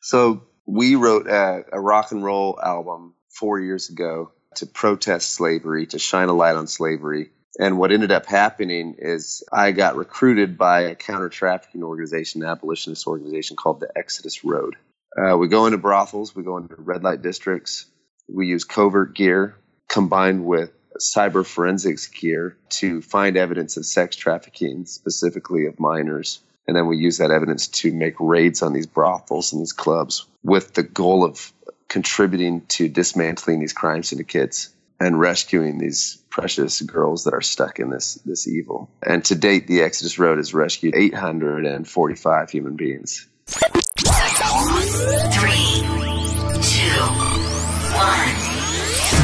So we wrote a, a rock and roll album four years ago to protest slavery, to shine a light on slavery. And what ended up happening is I got recruited by a counter trafficking organization, an abolitionist organization called the Exodus Road. Uh, we go into brothels, we go into red light districts, we use covert gear combined with cyber forensics gear to find evidence of sex trafficking, specifically of minors. And then we use that evidence to make raids on these brothels and these clubs with the goal of contributing to dismantling these crime syndicates and rescuing these precious girls that are stuck in this this evil. And to date, the Exodus Road has rescued 845 human beings. Three, two, one.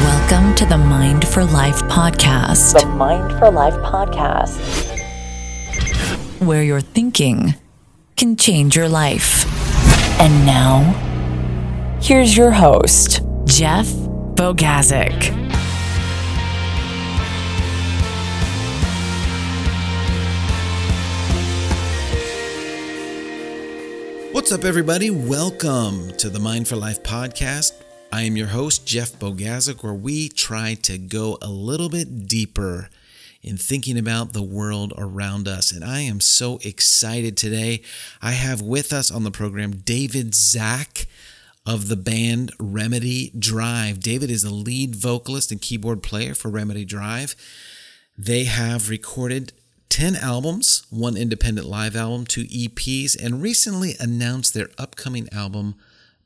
Welcome to the Mind for Life podcast. The Mind for Life podcast. Where your thinking can change your life. And now, here's your host, Jeff Bogazic. What's up, everybody? Welcome to the Mind for Life podcast. I am your host, Jeff Bogazic, where we try to go a little bit deeper in thinking about the world around us. And I am so excited today. I have with us on the program David Zach of the band Remedy Drive. David is the lead vocalist and keyboard player for Remedy Drive. They have recorded 10 albums, one independent live album, two EPs, and recently announced their upcoming album,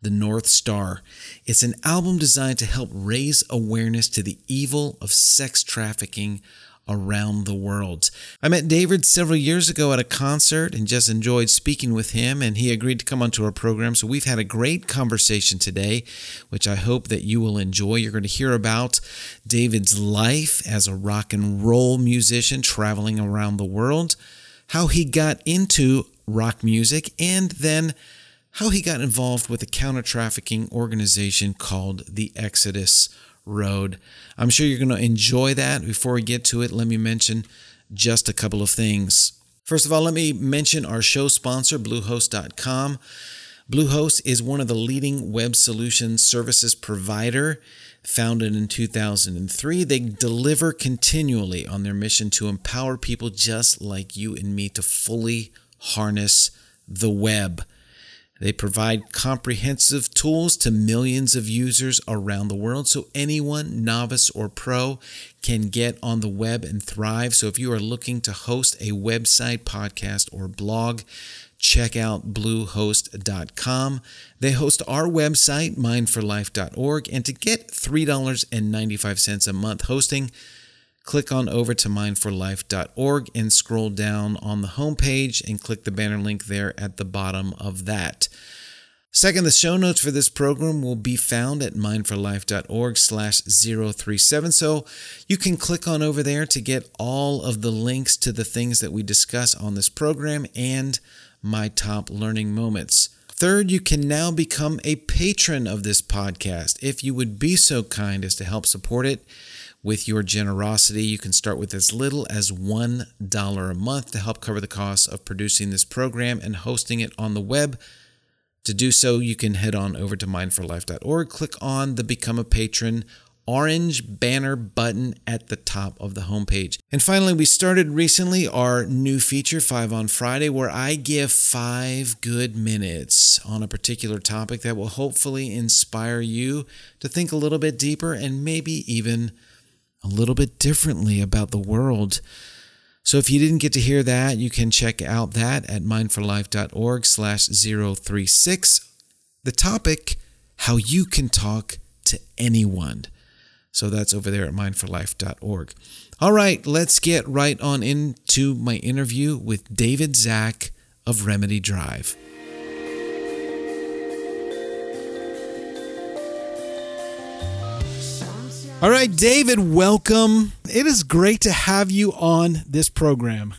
The North Star. It's an album designed to help raise awareness to the evil of sex trafficking around the world. I met David several years ago at a concert and just enjoyed speaking with him, and he agreed to come onto our program. So we've had a great conversation today, which I hope that you will enjoy. You're going to hear about David's life as a rock and roll musician traveling around the world, how he got into rock music, and then how he got involved with a counter trafficking organization called the Exodus Road. I'm sure you're going to enjoy that. Before we get to it, let me mention just a couple of things. First of all, let me mention our show sponsor, Bluehost.com. Bluehost is one of the leading web solutions services provider. Founded in 2003, they deliver continually on their mission to empower people just like you and me to fully harness the web. They provide comprehensive tools to millions of users around the world so anyone, novice or pro, can get on the web and thrive. So if you are looking to host a website, podcast, or blog, check out bluehost.com. They host our website, mindforlife.org, and to get $3.95 a month hosting, click on over to mindforlife.org and scroll down on the homepage and click the banner link there at the bottom of that. Second, the show notes for this program will be found at mindforlife.org slash 037. So you can click on over there to get all of the links to the things that we discuss on this program and my top learning moments. Third, you can now become a patron of this podcast. If you would be so kind as to help support it with your generosity, you can start with as little as $1 a month to help cover the costs of producing this program and hosting it on the web. To do so, you can head on over to mindforlife.org, click on the Become a Patron orange banner button at the top of the homepage. And finally, we started recently our new feature, Five on Friday, where I give five good minutes on a particular topic that will hopefully inspire you to think a little bit deeper and maybe even a little bit differently about the world. So if you didn't get to hear that, you can check out that at mindforlife.org slash 036. The topic, how you can talk to anyone. So that's over there at mindforlife.org. All right, let's get right on into my interview with David Zach of Remedy Drive. All right, David, welcome. It is great to have you on this program.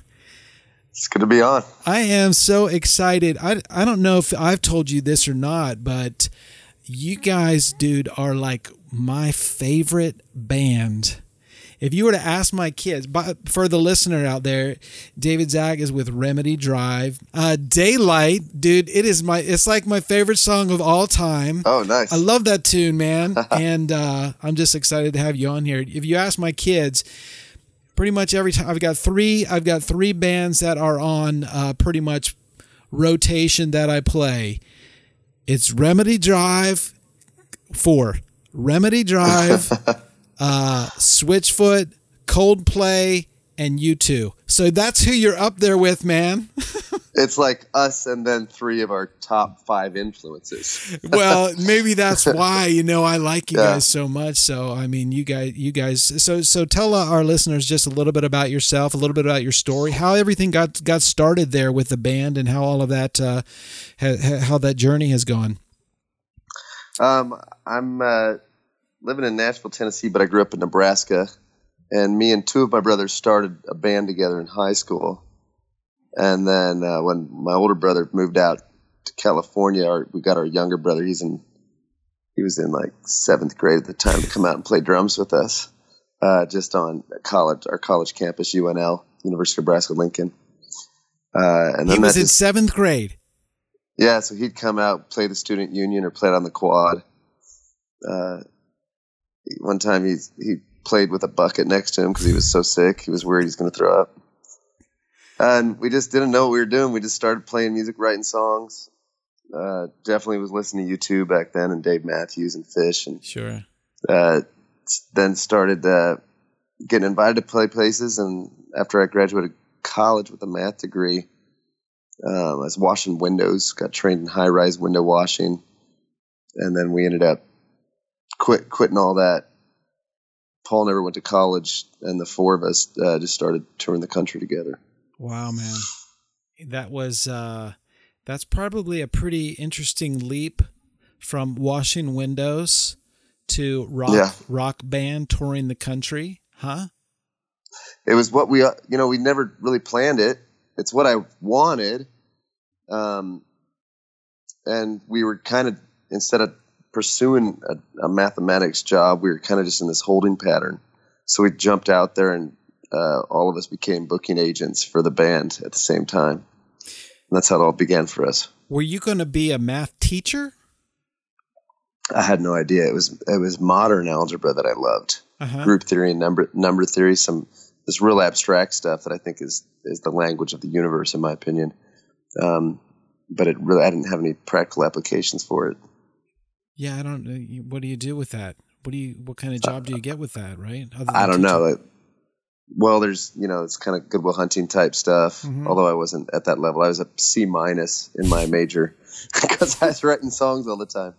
It's good to be on. I am so excited. I, I don't know if I've told you this or not, but you guys, dude, are like my favorite band. If you were to ask my kids, but for the listener out there, David Zach is with Remedy Drive. Uh, Daylight, dude, it is my it's like my favorite song of all time. Oh, nice. I love that tune, man. and uh, I'm just excited to have you on here. If you ask my kids, pretty much every time I've got three I've got three bands that are on uh, pretty much rotation that I play. It's Remedy Drive, four. Remedy Drive, uh, Switchfoot, Coldplay, and U2. So that's who you're up there with, man. It's like us and then three of our top five influences. well, maybe that's why you know I like you Yeah. guys so much. So I mean, you guys, you guys. So so tell uh, our listeners just a little bit about yourself, a little bit about your story, how everything got got started there with the band, and how all of that, uh, ha, ha- how that journey has gone. Um, I'm uh, living in Nashville, Tennessee, but I grew up in Nebraska. And me and two of my brothers started a band together in high school. And then uh, when my older brother moved out to California, our, we got our younger brother. He's in, he was in like seventh grade at the time to come out and play drums with us, uh, just on college, our college campus, UNL, University of Nebraska Lincoln. Uh, and then He was in just- seventh grade. yeah, so he'd come out, play the student union, or play it on the quad. Uh, one time he he played with a bucket next to him because he was so sick. He was worried he was going to throw up. And we just didn't know what we were doing. We just started playing music, writing songs. Uh, definitely was listening to U2 back then, and Dave Matthews and Phish, and Sure. uh, then started uh, getting invited to play places. And after I graduated college with a math degree, um, I was washing windows, got trained in high rise window washing, and then we ended up quit quitting all that. Paul never went to college, and the four of us uh, just started touring the country together. Wow, man. That was uh that's probably a pretty interesting leap from washing windows to rock Yeah. rock band touring the country, huh? it was what we uh, you know we never really planned it it's what i wanted um, and we were kind of instead of pursuing a, a mathematics job we were kind of just in this holding pattern so we jumped out there and uh, all of us became booking agents for the band at the same time and that's how it all began for us Were you going to be a math teacher? i had no idea it was it was modern algebra that i loved Uh-huh. group theory and number number theory, some this real abstract stuff that I think is is the language of the universe, in my opinion. Um, but it really, I didn't have any practical applications for it. Yeah, I don't What do you do with that? What do you what kind of job do you get with that, right? I don't know. teaching? It, well, there's you know it's kind of Goodwill Hunting type stuff. Mhm. Although I wasn't at that level, I was a C minus in my major because I was writing songs all the time.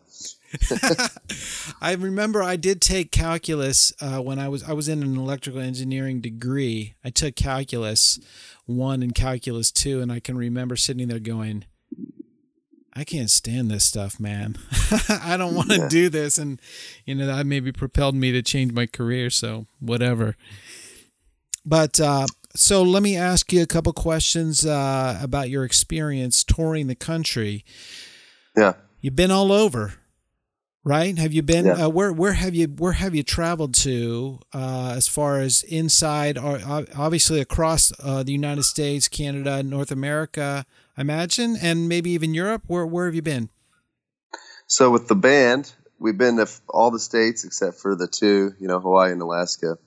I remember I did take calculus uh, when I was I was in an electrical engineering degree. I took calculus one and calculus two, and I can remember sitting there going, "I can't stand this stuff, man. I don't want to Yeah. do this." And you know that maybe propelled me to change my career. So whatever. But uh, so let me ask you a couple questions uh, about your experience touring the country. Yeah. You've been all over, right? Have you been? Yeah. Uh, where where have you where have you traveled to uh, as far as inside or uh, obviously across uh, the United States, Canada, North America, I imagine, and maybe even Europe. Where where have you been? So with the band, we've been to all the states except for the two, you know, Hawaii and Alaska.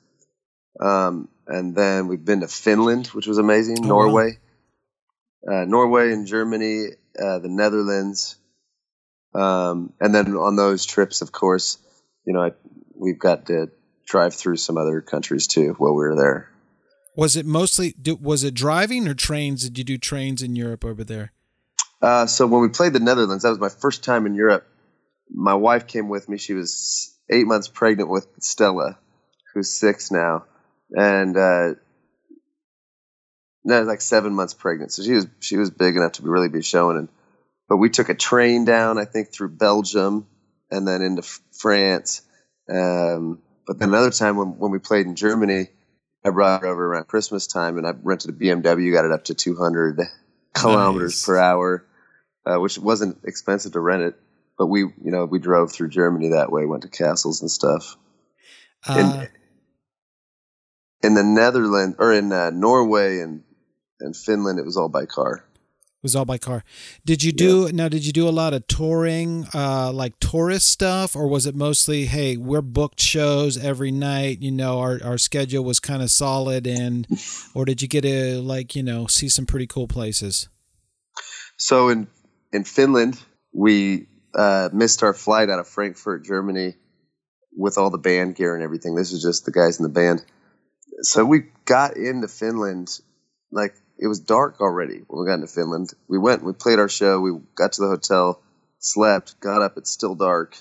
Um, and then we've been to Finland, which was amazing. Oh, wow. Norway, uh, Norway and Germany, uh, the Netherlands. Um, and then on those trips, of course, you know, I, we've got to drive through some other countries too while we were there. Was it mostly was it driving or trains? Did you do trains in Europe over there? Uh, so when we played the Netherlands, that was my first time in Europe. My wife came with me. She was eight months pregnant with Stella, who's six now, and uh, no, like seven months pregnant. So she was she was big enough to really be showing. And but we took a train down, I think, through Belgium and then into France. Um, but then another time when when we played in Germany, I brought it over around Christmas time, and I rented a BMW, got it up to 200 kilometers Nice. per hour, uh, which wasn't expensive to rent it. But we, you know, we drove through Germany that way, went to castles and stuff. Uh, in the Netherlands or in uh, Norway and and Finland, it was all by car. It was all by car. Did you do now? Did you do a lot of touring, uh, like tourist stuff, or was it mostly, hey, we're booked shows every night? You know, our our schedule was kind of solid, and or did you get to like you know see some pretty cool places? So in in Finland, we uh, missed our flight out of Frankfurt, Germany, with all the band gear and everything. This was just the guys in the band. So we got into Finland like it was dark already when we got into Finland. We went, we played our show, we got to the hotel, slept, got up, it's still dark,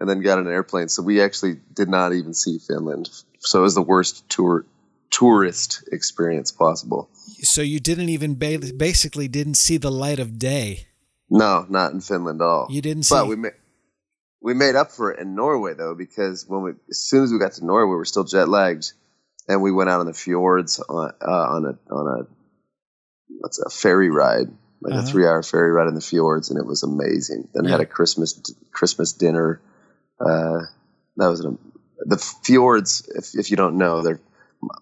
and then got on an airplane. So we actually did not even see Finland. So it was the worst tour tourist experience possible. So you didn't even ba- basically didn't see the light of day. No, not in Finland at all. You didn't see. But we made we made up for it in Norway though, because when we as soon as we got to Norway, we were still jet lagged, and we went out on the fjords on uh, on a on a what's a ferry ride, like Uh-huh. a three hour ferry ride in the fjords, and it was amazing. Then had a Christmas Christmas dinner. Uh, that was an, the fjords. If if you don't know, they're.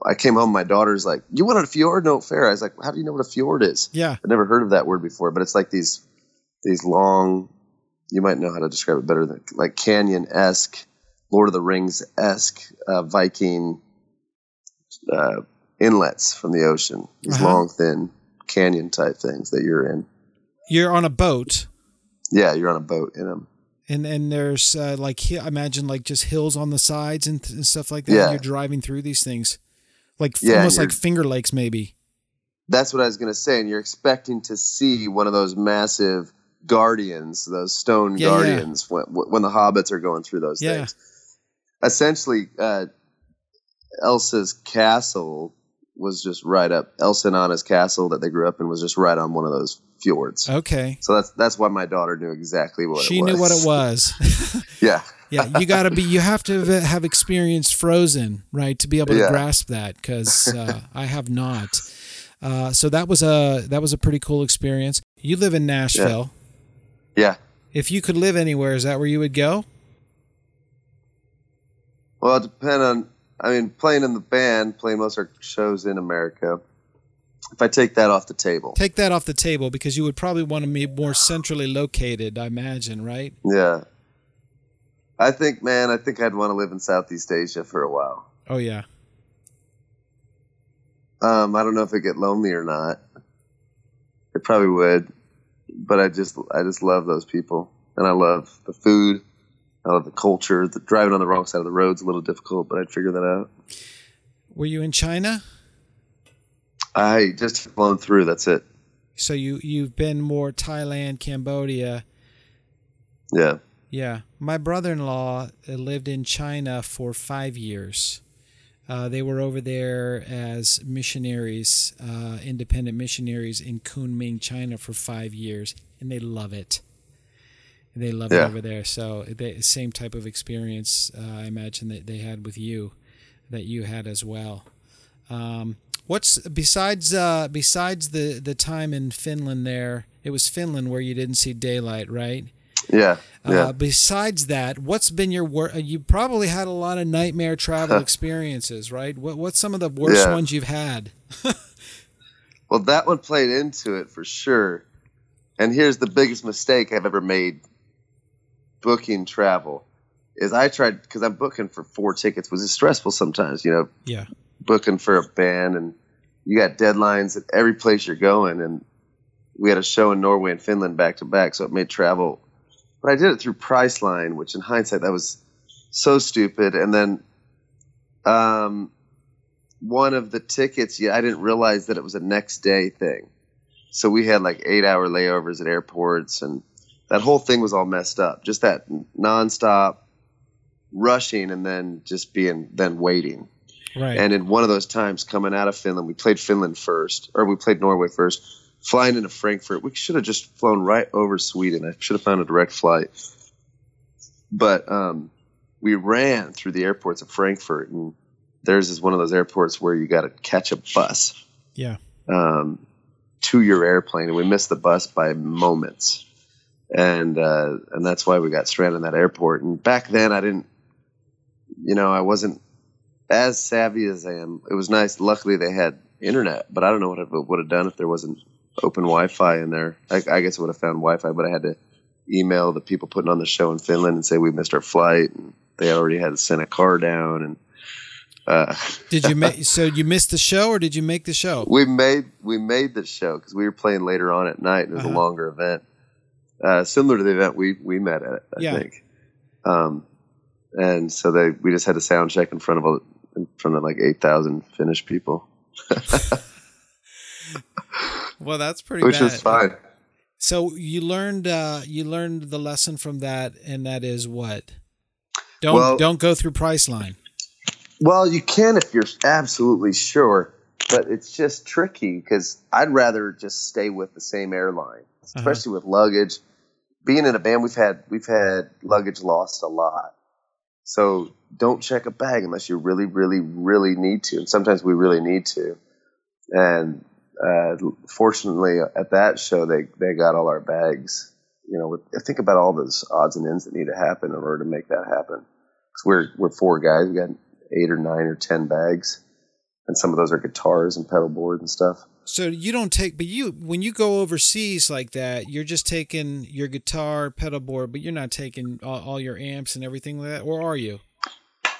I came home. My daughter's like, "You went on a fjord? No fair." I was like, "How do you know what a fjord is?" Yeah. I'd never heard of that word before, but it's like these these long. You might know how to describe it better than like canyon esque, Lord of the Rings esque uh, Viking uh, inlets from the ocean. These Uh-huh. long, thin canyon type things that you're in. You're on a boat, Yeah, you're on a boat in them. and and there's uh, like I imagine like just hills on the sides and, th- and stuff like that. Yeah. You're driving through these things, like Yeah, almost like Finger Lakes, maybe. That's what I was gonna say, and you're expecting to see one of those massive guardians, those stone Yeah, yeah. guardians, when when the hobbits are going through those Yeah. things. Essentially, uh, Elsa's castle was just right up. Anna's castle that they grew up in was just right on one of those fjords. Okay. So that's that's why my daughter knew exactly what she it was. knew what it was. Yeah, yeah, you got to be. You have to have- experienced Frozen, right, to be able to Yeah. grasp that. Because uh, I have not. Uh, so that was a that was a pretty cool experience. You live in Nashville. yeah. If you could live anywhere, is that where you would go? Well, it depend on. I mean, playing in the band, playing most of our shows in America. If I take that off the table, Take that off the table because you would probably want to be more centrally located. I imagine, right? yeah. I think, man, I think I'd want to live in Southeast Asia for a while. Oh yeah. Um, I don't know if I get lonely or not. It probably would, but I just, I just love those people, and I love the food. I love the culture. The driving on the wrong side of the road's a little difficult, but I'd figure that out. Were you in China? I just flown through. That's it. So you you've been more Thailand, Cambodia. Yeah. Yeah, my brother-in-law uh, lived in China for five years. Uh, they were over there as missionaries, uh, independent missionaries in Kunming, China, for five years, and they love it. They love it over there. So the same type of experience, uh, I imagine that they had with you, that you had as well. Um, what's besides uh, besides the the time in Finland? There, it was Finland where you didn't see daylight, right? Yeah. Yeah. Uh, besides that, what's been your work? You probably had a lot of nightmare travel experiences, right? What What's some of the worst Yeah. ones you've had? Well, that one played into it for sure. And here's the biggest mistake I've ever made booking travel is I tried because I'm booking for four tickets, which is stressful sometimes, you know, Yeah, booking for a band and you got deadlines at every place you're going and we had a show in Norway and Finland back to back, so it made travel but I did it through Priceline, which in hindsight that was so stupid. And then um, one of the tickets, yeah, I didn't realize that it was a next day thing. So we had like eight hour layovers at airports, and that whole thing was all messed up. Just that nonstop rushing and then just being then waiting. right. And in one of those times coming out of Finland, we played Finland first, or we played Norway first. Flying into Frankfurt, we should have just flown right over Sweden. I should have found a direct flight. But um, we ran through the airports of Frankfurt, and theirs is one of those airports where you got to catch a bus yeah, um, to your airplane, and we missed the bus by moments, and uh, and that's why we got stranded in that airport. And back then, I didn't, you know, I wasn't as savvy as I am, it was nice. Luckily, they had internet, but I don't know what I would have done if there wasn't open Wi-Fi in there. I, I guess I would have found Wi-Fi, but I had to email the people putting on the show in Finland and say we missed our flight, and they already had sent a car down, and uh, Did you make so you missed the show or did you make the show? we made we made the show because we were playing later on at night. and It was Uh-huh. a longer event, uh, similar to the event we we met at. I Yeah. think. Um, and so they we just had a sound check in front of a, in front of like eight thousand Finnish people, Well, that's pretty which bad. was fine. So you learned uh you learned the lesson from that and that is what? Don't Well- don't go through Priceline. Well, you can if you're absolutely sure, but it's just tricky because I'd rather just stay with the same airline, especially with luggage. Being in a band, we've had we've had luggage lost a lot, so don't check a bag unless you really, really, really need to. And sometimes we really need to. And uh, fortunately, at that show, they they got all our bags. You know, with, think about all those odds and ends that need to happen in order to make that happen. Because we're we're four guys, we got eight or nine or ten bags, and some of those are guitars and pedal board and stuff. So you don't take but you when you go overseas like that, you're just taking your guitar, pedal board, but you're not taking all, all your amps and everything like that, or are you?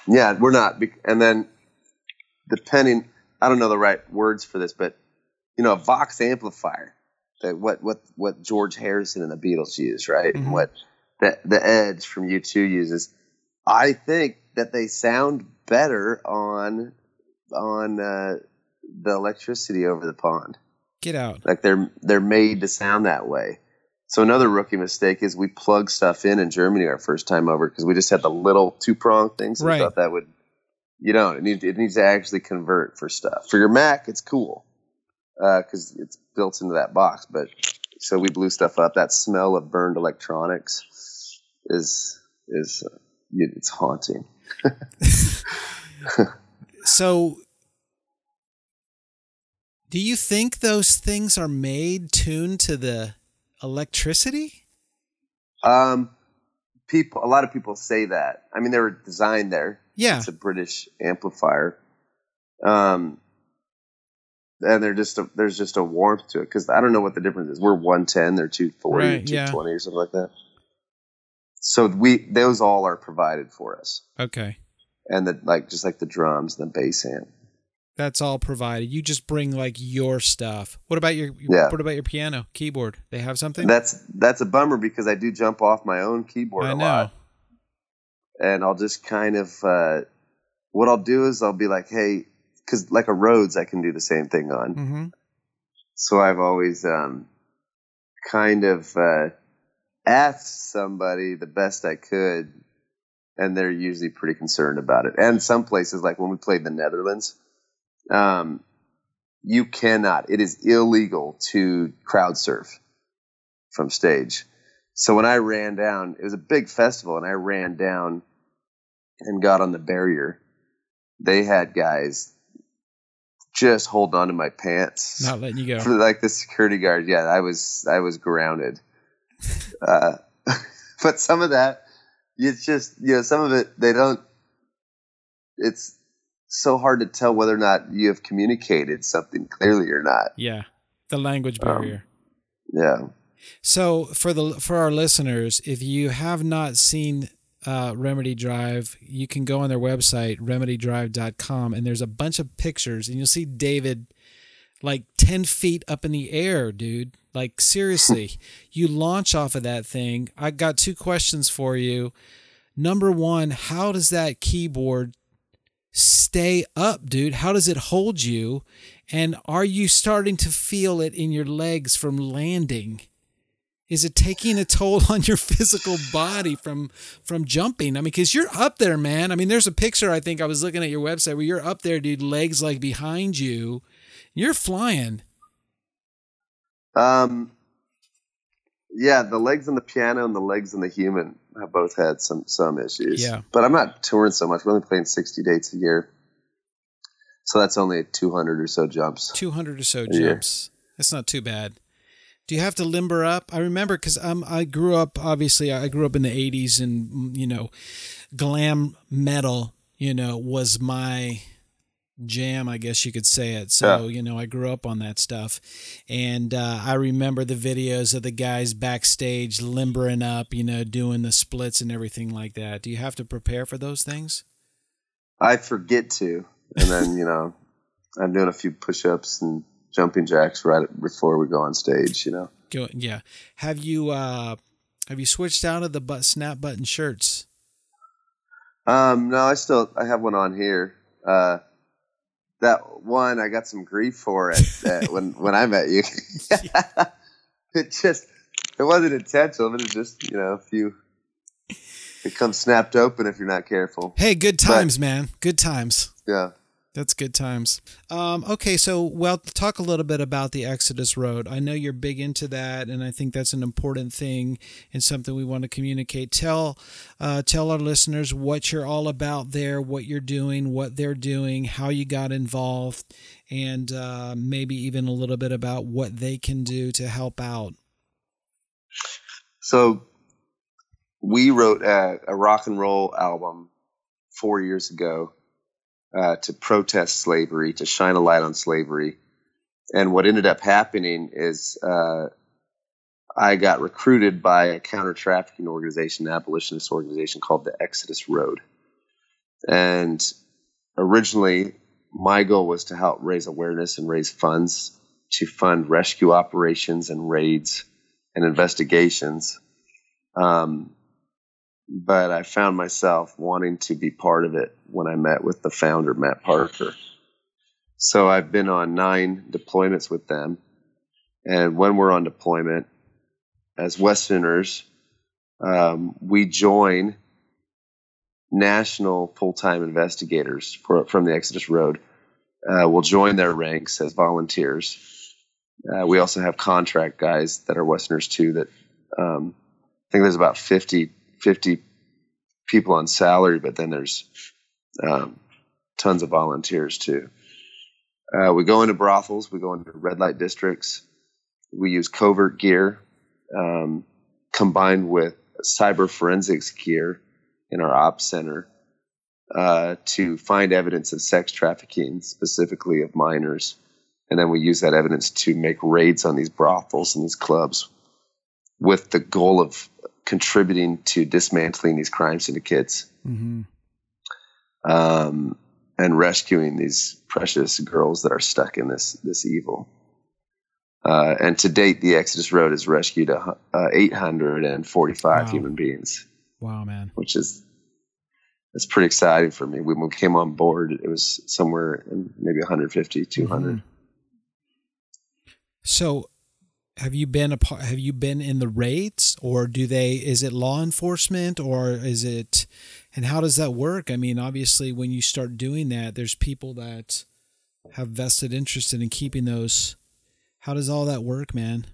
Yeah, we're not. And then, depending, I don't know the right words for this, but you know, a Vox amplifier, that what what what George Harrison and the Beatles used, right? Mhm. And what the the Edge from U two uses. I think that they sound better on on uh, the electricity over the pond. Get out. Like they're they're made to sound that way. So another rookie mistake is we plugged stuff in in Germany our first time over because we just had the little two prong things So Right. we thought that would, you know, it needs it needs to actually convert for stuff. For your Mac, it's cool because it's built into that box. But so we blew stuff up. That smell of burned electronics is is uh, it's haunting. So do you think those things are made tuned to the electricity? Um, people, a lot of people say that. I mean, they were designed there. Yeah. it's a British amplifier. Um, and they're just a, there's just a warmth to it because I don't know what the difference is. We're 110, they're 240, Right, yeah. 220 or something like that. So we those all are provided for us, Okay. and the like just like the drums, and the bass amp. That's all provided. You just bring like your stuff. What about your Yeah. what about your piano, keyboard? They have something? That's that's a bummer because I do jump off my own keyboard I a know. lot. and I'll just kind of uh, what I'll do is I'll be like, hey, because like a Rhodes, I can do the same thing on. Mhm. So I've always um, kind of uh, asked somebody the best I could, and they're usually pretty concerned about it. And some places, like when we played the Netherlands, um, you cannot. It is illegal to crowd surf from stage. So when I ran down, it was a big festival, and I ran down and got on the barrier. They had guys just holding on to my pants Not letting you go. for like the security guard. Yeah, I was I was grounded. uh, but some of that, it's just you know some of it they don't. It's so hard to tell whether or not you have communicated something clearly or not. Yeah. The language Um, barrier. Yeah. So for the for our listeners, if you have not seen uh, Remedy Drive, you can go on their website remedydrive.com and there's a bunch of pictures and you'll see David like 10 feet up in the air, dude. Like seriously, you launch off of that thing. I got two questions for you. Number 1, how does that keyboard stay up, dude? How does it hold you? And are you starting to feel it in your legs from landing? Is it taking a toll on your physical body from from jumping? I mean, because you're up there, man. I mean, there's a picture I think I was looking at your website where you're up there, dude, legs like behind you. You're flying. Um. Yeah, the legs on the piano and the legs on the human have both had some some issues. Yeah. but I'm not touring so much. We're only playing 60 dates a year, so that's only 200 or so jumps. 200 or so jumps. That's not too bad. Do you have to limber up? I remember because um, I grew up, obviously, I grew up in the 80s and, you know, glam metal. you know, was my jam, I guess you could say it. So, Yeah. you know, I grew up on that stuff. And uh, I remember the videos of the guys backstage limbering up, you know, doing the splits and everything like that. Do you have to prepare for those things? I forget to, and then you know, I'm doing a few push-ups and jumping jacks right before we go on stage. You know, Go, yeah. Have you uh, have you switched out of the but snap button shirts? um, no, I still I have one on here. Uh, that one I got some grief for it when when I met you. it just it wasn't intentional, but it's just you know a few. It comes snapped open if you're not careful. Hey, good But- times, man. Good times. Yeah. That's good times. Um, okay, so well, talk a little bit about the Exodus Road. I know you're big into that, and I think that's an important thing and something we want to communicate. Tell, uh, tell our listeners what you're all about there, what you're doing, what they're doing, how you got involved, and uh, maybe even a little bit about what they can do to help out. So we wrote a, a rock and roll album four years ago uh, to protest slavery, to shine a light on slavery. And what ended up happening is uh, I got recruited by a counter trafficking organization, an abolitionist organization called the Exodus Road. And originally, my goal was to help raise awareness and raise funds to fund rescue operations and raids and investigations. Um, but I found myself wanting to be part of it when I met with the founder, Matt Parker. So I've been on nine deployments with them. And when we're on deployment, as Westerners, um, we join national full time investigators for, from the Exodus Road. Uh, we'll join their ranks as volunteers. Uh, we also have contract guys that are Westerners too. That um, I think there's about 50, 50 people on salary, but then there's um, tons of volunteers too. Uh, we go into brothels, we go into red light districts. We use covert gear um, combined with cyber forensics gear in our ops center uh, to find evidence of sex trafficking, specifically of minors. And then we use that evidence to make raids on these brothels and these clubs with the goal of contributing to dismantling these crime syndicates Mm-hmm. um, and rescuing these precious girls that are stuck in this this evil. Uh, and to date, the Exodus Road has rescued a, uh, 845 Wow. human beings, Wow, man. which is that's pretty exciting for me. When we came on board, it was somewhere in maybe 150, 200. Mhm. So, have you been a part? Have you been in the raids, or do they? Is it law enforcement, or is it? And how does that work? I mean, obviously, when you start doing that, there's people that have vested interest in keeping those. How does all that work, man?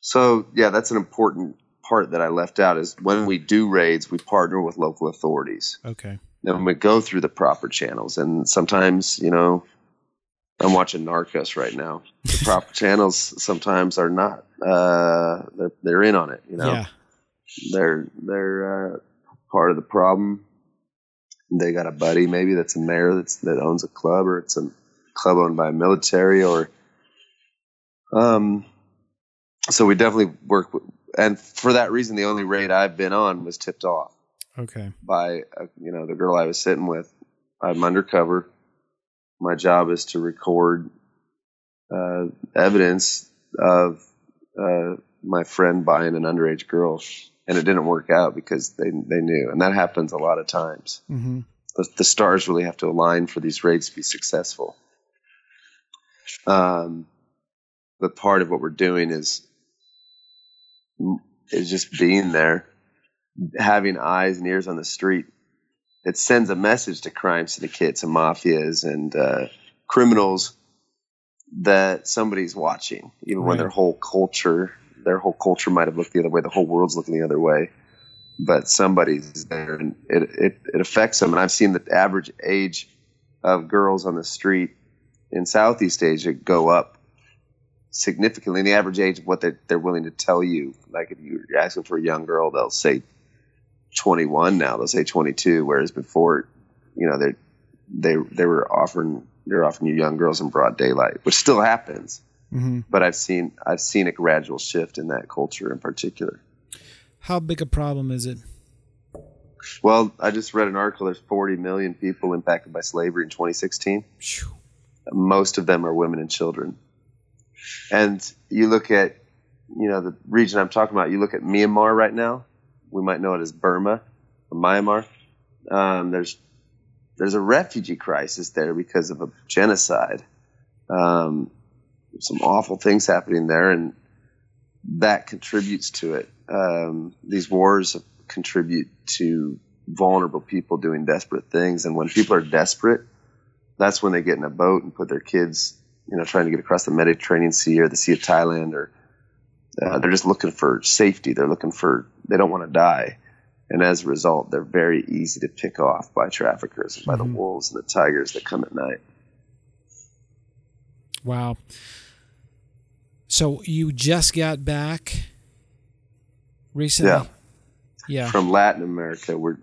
So yeah, that's an important part that I left out. Is when we do raids, we partner with local authorities. Okay. and we go through the proper channels. And sometimes, you know, I'm watching Narcos right now. The proper channels sometimes are not. Uh, they're they're in on it. You know, Yeah. they're they're uh, part of the problem. They got a buddy maybe that's a mayor that's that owns a club, or it's a club owned by a military, or um. So we definitely work, with, and for that reason, the only raid I've been on was tipped off Okay. by uh, you know the girl I was sitting with. I'm undercover. My job is to record uh, evidence of uh, my friend buying an underage girl, and it didn't work out because they they knew, and that happens a lot of times. Mm-hmm. The, the stars really have to align for these raids to be successful. Um, but part of what we're doing is is just being there having eyes and ears on the street, it sends a message to crime syndicates and mafias and uh, criminals that somebody's watching, even when their whole culture, their whole culture might have looked the other way, the whole world's looking the other way, but somebody's there, and it it, it affects them. And I've seen the average age of girls on the street in Southeast Asia go up significantly. And the average age of what they're, they're willing to tell you, like if you're asking for a young girl, they'll say 21 now, they'll say 22, whereas before you know they they they were offering they're offering you young girls in broad daylight, which still happens. Mm-hmm. But I've seen I've seen a gradual shift in that culture in particular. How big a problem is it? Well, I just read an article. There's 40 million people impacted by slavery in 2016. Phew. Most of them are women and children. And you look at, you know, the region I'm talking about. You look at Myanmar right now. We might know it as Burma, Myanmar. Um, there's there's a refugee crisis there because of a genocide. Um, some awful things happening there, and that contributes to it. Um, these wars contribute to vulnerable people doing desperate things, and when people are desperate, that's when they get in a boat and put their kids, you know, trying to get across the Mediterranean Sea or the Sea of Thailand, or uh, they're just looking for safety. They're looking for they don't want to die, and as a result, they're very easy to pick off by traffickers and by the wolves and the tigers that come at night. Wow. So you just got back recently? Yeah. Yeah. from Latin America. We're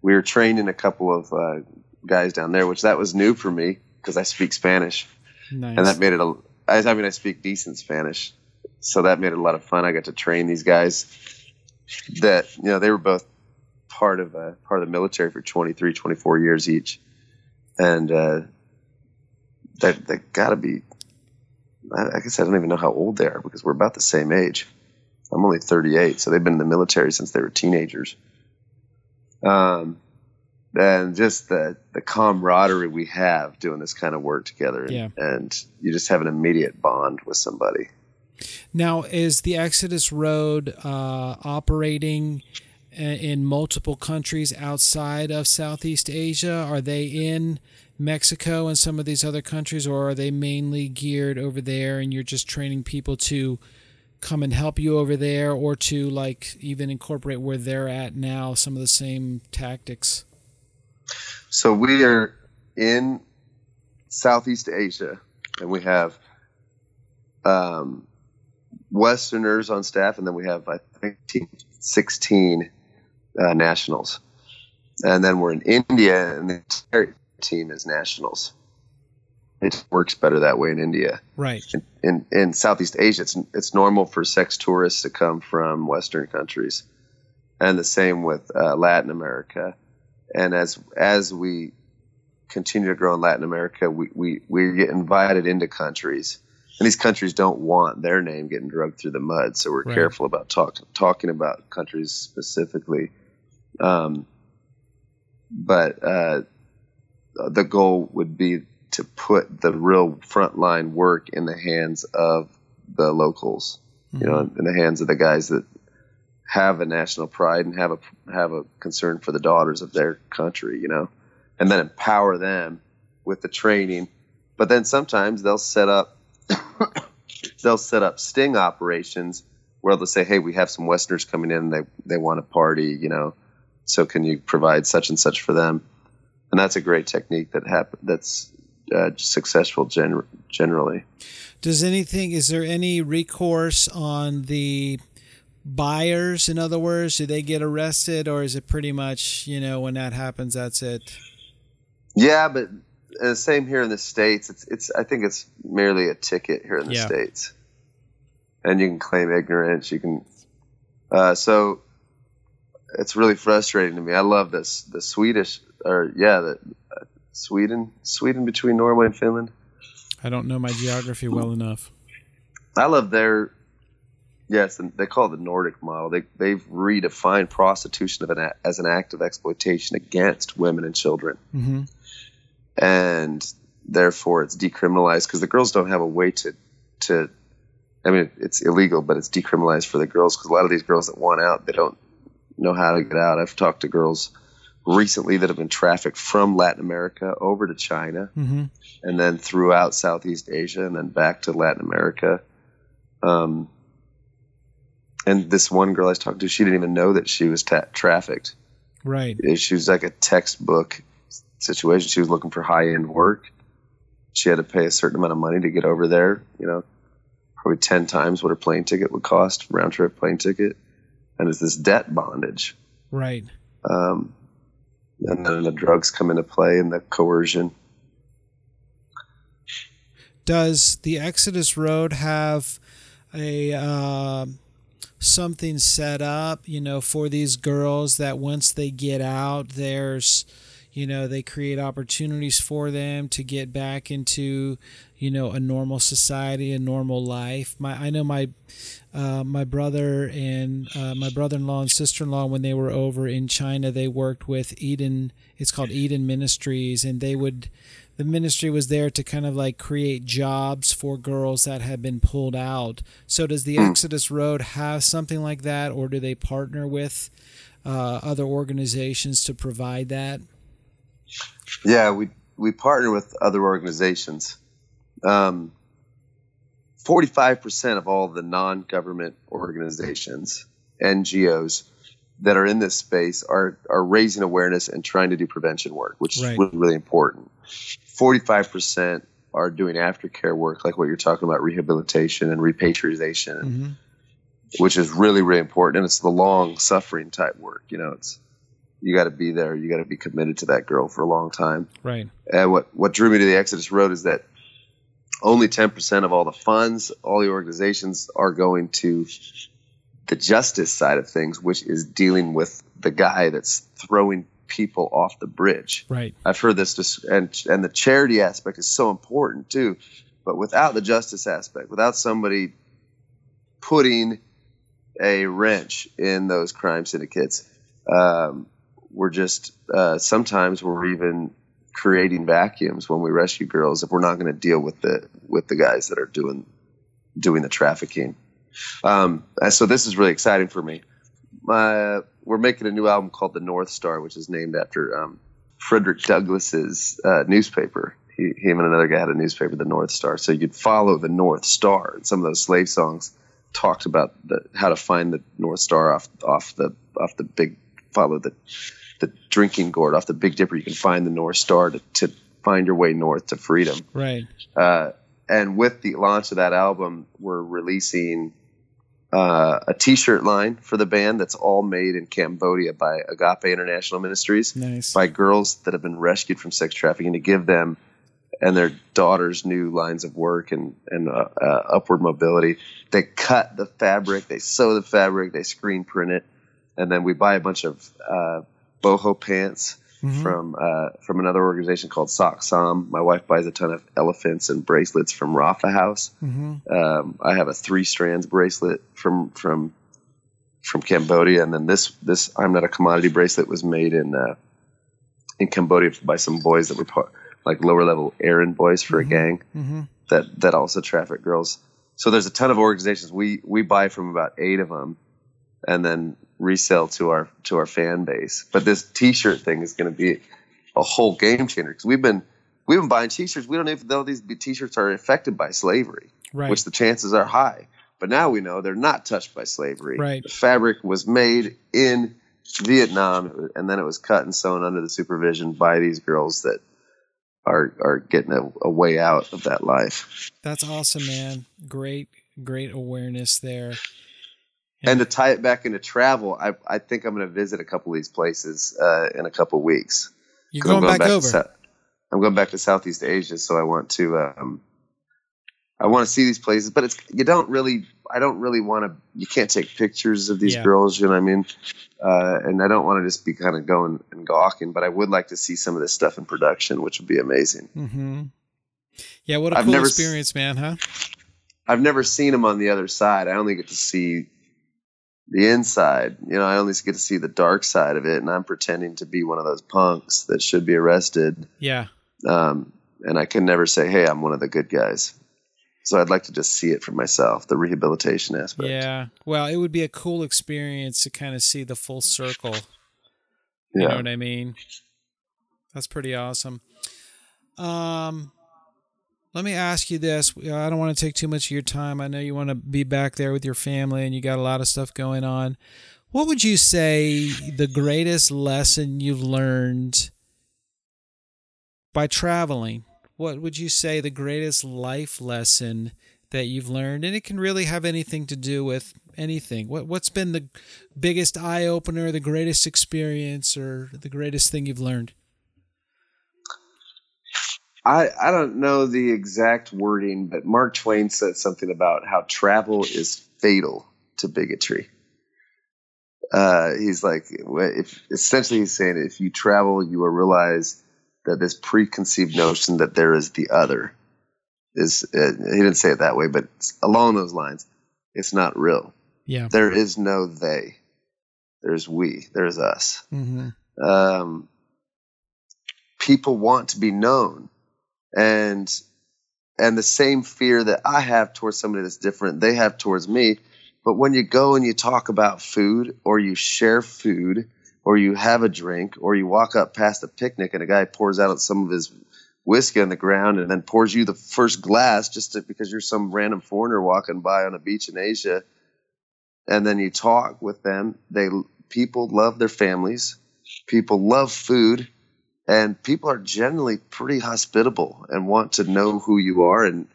we were training a couple of uh, guys down there, which that was new for me because I speak Spanish, nice. and that made it a. I I mean, I speak decent Spanish, so that made it a lot of fun. I got to train these guys that you know they were both part of uh, part of the military for 23, 24 years each, and uh, they they got to be. I I guess I don't even know how old they are because we're about the same age. I'm only 38, so they've been in the military since they were teenagers. Um, and just the the camaraderie we have doing this kind of work together, and, Yeah. and you just have an immediate bond with somebody. Now, is the Exodus Road uh, operating in multiple countries outside of Southeast Asia? Are they in Mexico and some of these other countries, or are they mainly geared over there and you're just training people to come and help you over there or to like even incorporate where they're at now some of the same tactics? So we are in Southeast Asia, and we have um, Westerners on staff, and then we have I think 16 uh, nationals, and then we're in India, and the entire team is nationals. It works better that way in India. Right. In, in, in Southeast Asia, it's it's normal for sex tourists to come from Western countries, and the same with uh, Latin America. And as as we continue to grow in Latin America, we, we, we get invited into countries, and these countries don't want their name getting dragged through the mud. So we're Right. careful about talk, talking about countries specifically. Um, but uh, the goal would be to put the real frontline work in the hands of the locals, you know, in the hands of the guys that have a national pride and have a have a concern for the daughters of their country, you know, and then empower them with the training. But then sometimes they'll set up they'll set up sting operations where they'll say, "Hey, we have some Westerners coming in. They they want to party, you know, so can you provide such and such for them?" And that's a great technique that happen that's uh, successful gen- generally. Does anything, is there any recourse on the buyers? In other words, do they get arrested or is it pretty much, you know, when that happens, that's it? Yeah, but uh, same here in the states. It's it's. I think it's merely a ticket here in the Yeah. states, and you can claim ignorance. You can. Uh, so it's really frustrating to me. I love this the Swedish or yeah the uh, Sweden Sweden between Norway and Finland. I don't know my geography well enough. I love their yes, and they call it the Nordic model. They they've redefined prostitution of an, as an act of exploitation against women and children, hmm and therefore it's decriminalized because the girls don't have a way to to. I mean, it's illegal, but it's decriminalized for the girls because a lot of these girls that want out, they don't know how to get out. I've talked to girls recently that have been trafficked from Latin America over to China hmm and then throughout Southeast Asia and then back to Latin America. Um, and this one girl I was talking to, she didn't even know that she was ta- trafficked. Right. She was like a textbook situation. She was looking for high end work. She had to pay a certain amount of money to get over there, you know, probably 10 times what her plane ticket would cost, round trip plane ticket. And it's this debt bondage. Right. Um, and then the drugs come into play and the coercion. Does the Exodus Road have a uh, something set up, you know, for these girls that once they get out, there's, you know, they create opportunities for them to get back into, you know, a normal society, a normal life. My, I know my, uh, my brother and uh, my brother-in-law and sister-in-law, when they were over in China, they worked with Eden. It's called Eden Ministries, and they would the ministry was there to kind of like create jobs for girls that had been pulled out. So does the Exodus Road have something like that, or do they partner with uh, other organizations to provide that? Yeah, we we partner with other organizations. Um, Forty-five percent of all the non-government organizations, NGOs that are in this space are are raising awareness and trying to do prevention work, which Right. is really, really important. Forty-five percent are doing aftercare work, like what you're talking about, rehabilitation and repatriation, hmm which is really, really important. And it's the long suffering type work. You know, it's you got to be there. You got to be committed to that girl for a long time. Right. And what, what drew me to the Exodus Road is that only 10% of all the funds, all the organizations are going to the justice side of things, which is dealing with the guy that's throwing people off the bridge. Right. I've heard this, dis- and, and the charity aspect is so important too. But without the justice aspect, without somebody putting a wrench in those crime syndicates, um, we're just uh, sometimes we're even creating vacuums when we rescue girls if we're not going to deal with the with the guys that are doing doing the trafficking. Um, so this is really exciting for me. We're making a new album called The North Star, which is named after um, Frederick Douglass's uh, newspaper. He, him and another guy had a newspaper, The North Star. So you'd follow the North Star. And some of those slave songs talked about the, how to find the North Star off off the off the big follow the the drinking gourd off the Big Dipper. You can find the North Star to, to find your way north to freedom. Right. Uh, and with the launch of that album, we're releasing uh, a T-shirt line for the band that's all made in Cambodia by Agape International Ministries Nice. by girls that have been rescued from sex trafficking to give them and their daughters new lines of work and and uh, uh, upward mobility. They cut the fabric, they sew the fabric, they screen print it, and then we buy a bunch of uh, boho pants Mhm. from uh, from another organization called Sak Saum. My wife buys a ton of elephants and bracelets from Rapha House. hmm Um, I have a three strands bracelet from from from Cambodia, and then this this I'm not a commodity bracelet was made in uh, in Cambodia by some boys that were part, like lower level errand boys for a gang hmm that that also traffic girls. So there's a ton of organizations. We we buy from about eight of them, and then resell to our to our fan base. But this T-shirt thing is going to be a whole game changer because we've been we've been buying T-shirts. We don't even know these T-shirts are affected by slavery Right. which the chances are high. But now we know they're not touched by slavery. Right. The fabric was made in Vietnam, and then it was cut and sewn under the supervision by these girls that are are getting a, a way out of that life. That's awesome, man. Great, great awareness there. And to tie it back into travel, I, I think I'm going to visit a couple of these places uh, in a couple of weeks. You're I'm going, back, to over. Sou- I'm going back to Southeast Asia, so I want to um, I want to see these places. But it's you don't really I don't really want to. You can't take pictures of these Yeah. girls. You know what I mean? Uh, and I don't want to just be kind of going and gawking. But I would like to see some of this stuff in production, which would be amazing. Mm-hmm. Yeah, what a I've cool s- experience, man, huh? I've never seen them on the other side. I only get to see the inside. You know, I only get to see the dark side of it, and I'm pretending to be one of those punks that should be arrested. Yeah. Um, and I can never say, "Hey, I'm one of the good guys." So I'd like to just see it for myself, the rehabilitation aspect. Yeah. Well, it would be a cool experience to kind of see the full circle. You know what I mean? That's pretty awesome. Um, let me ask you this. I don't want to take too much of your time. I know you want to be back there with your family and you got a lot of stuff going on. What would you say the greatest lesson you've learned by traveling? What would you say the greatest life lesson that you've learned? And it can really have anything to do with anything. What what's been the biggest eye opener, the greatest experience, or the greatest thing you've learned? I, I don't know the exact wording, but Mark Twain said something about how travel is fatal to bigotry. Uh, he's like, if essentially he's saying if you travel, you will realize that this preconceived notion that there is the other is. Uh, he didn't say it that way, but along those lines, it's not real. Yeah. There is no they. There's we. There's us. Mm-hmm. Um, people want to be known and and the same fear that I have towards somebody that's different, they have towards me. But when you go and you talk about food, or you share food, or you have a drink, or you walk up past a picnic and a guy pours out some of his whiskey on the ground and then pours you the first glass just to, because you're some random foreigner walking by on a beach in Asia, and then you talk with them, they people love their families, people love food, and people are generally pretty hospitable and want to know who you are and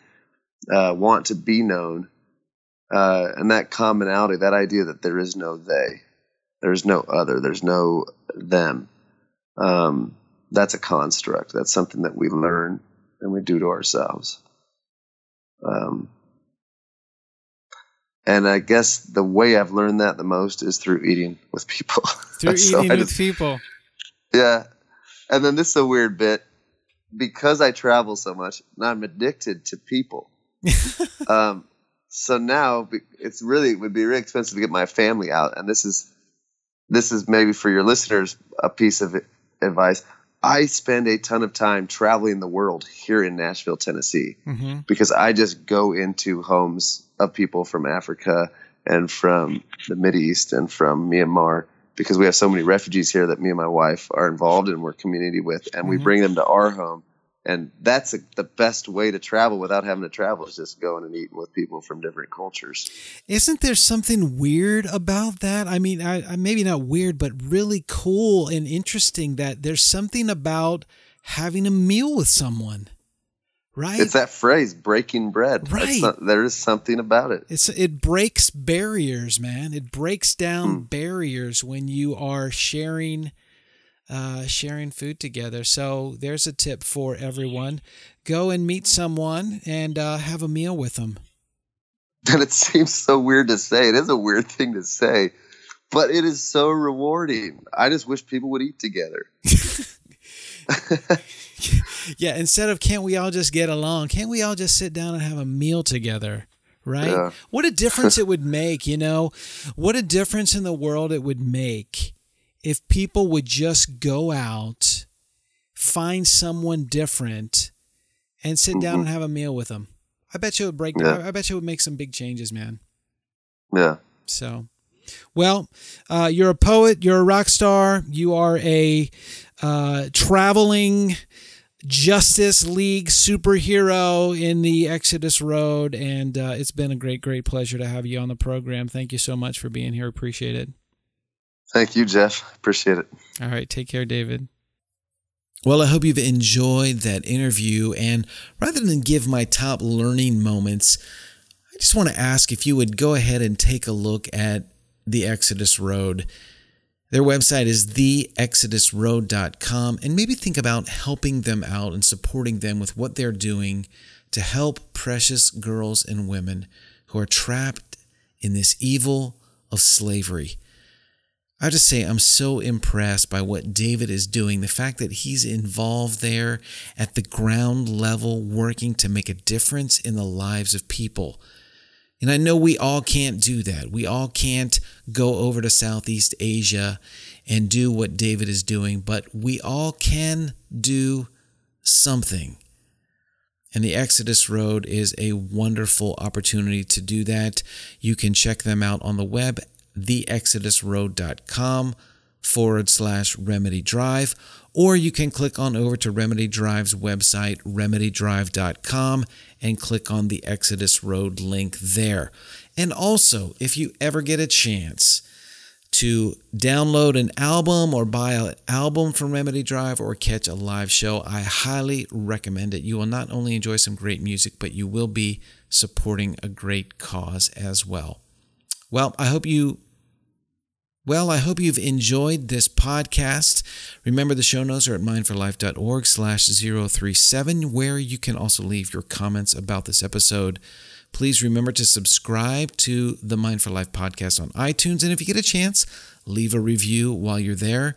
uh, want to be known. Uh, and that commonality, that idea that there is no they, there's no other, there's no them. Um, that's a construct. That's something that we learn and we do to ourselves. Um, and I guess the way I've learned that the most is through eating with people. Through So eating with people. yeah. And then this is a weird bit. Because I travel so much, I'm addicted to people. um, so now it's really it would be really expensive to get my family out. And this is this is maybe for your listeners a piece of advice. I spend a ton of time traveling the world here in Nashville, Tennessee hmm because I just go into homes of people from Africa and from the Middle East and from Myanmar because we have so many refugees here that me and my wife are involved and we're community with, and we Mhm. bring them to our home. And that's a, the best way to travel without having to travel is just going and eating with people from different cultures. Isn't there something weird about that? I mean, I, I maybe not weird, but really cool and interesting that there's something about having a meal with someone, right? It's that phrase, breaking bread. Right. not- there is something about it. It's it breaks barriers, man. It breaks down Hmm. barriers when you are sharing uh, sharing food together. So there's a tip for everyone: go and meet someone and uh, have a meal with them. And it seems so weird to say. It is a weird thing to say, but it is so rewarding. I just wish people would eat together. Yeah, instead of can't we all just get along? Can't we all just sit down and have a meal together? Right? Yeah. What a difference it would make, you know? What a difference in the world it would make if people would just go out, find someone different, and sit down and have a meal with them. I bet you it would break Mm-hmm. Yeah. I bet you it would make some big changes, man. Yeah. So, well, uh, you're a poet, you're a rock star, you are a uh, traveling Justice League superhero in the Exodus Road, and uh, it's been a great, great pleasure to have you on the program. Thank you so much for being here. Appreciate it. Thank you, Jeff. Appreciate it. All right, take care, David. Well, I hope you've enjoyed that interview. And rather than give my top learning moments, I just want to ask if you would go ahead and take a look at the Exodus Road. Their website is theexodusroad.com and maybe think about helping them out and supporting them with what they're doing to help precious girls and women who are trapped in this evil of slavery. I just say I'm so impressed by what David is doing. The fact that he's involved there at the ground level, working to make a difference in the lives of people. And I know we all can't do that. We all can't go over to Southeast Asia and do what David is doing, but we all can do something. And the Exodus Road is a wonderful opportunity to do that. You can check them out on the web, theexodusroad.com forward slash remedy drive, or you can click on over to Remedy Drive's website, remedydrive.com, and click on the Exodus Road link there. And also, if you ever get a chance, to download an album or buy an album from Remedy Drive or catch a live show, I highly recommend it. You will not only enjoy some great music, but you will be supporting a great cause as well. Well, I hope you well, I hope you've enjoyed this podcast. Remember, the show notes are at mindforlife.org slash 037, where you can also leave your comments about this episode. Please remember to subscribe to the Mind for Life podcast on iTunes. And if you get a chance, leave a review while you're there.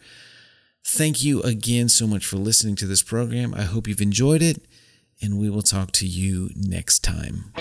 Thank you again so much for listening to this program. I hope you've enjoyed it, and we will talk to you next time.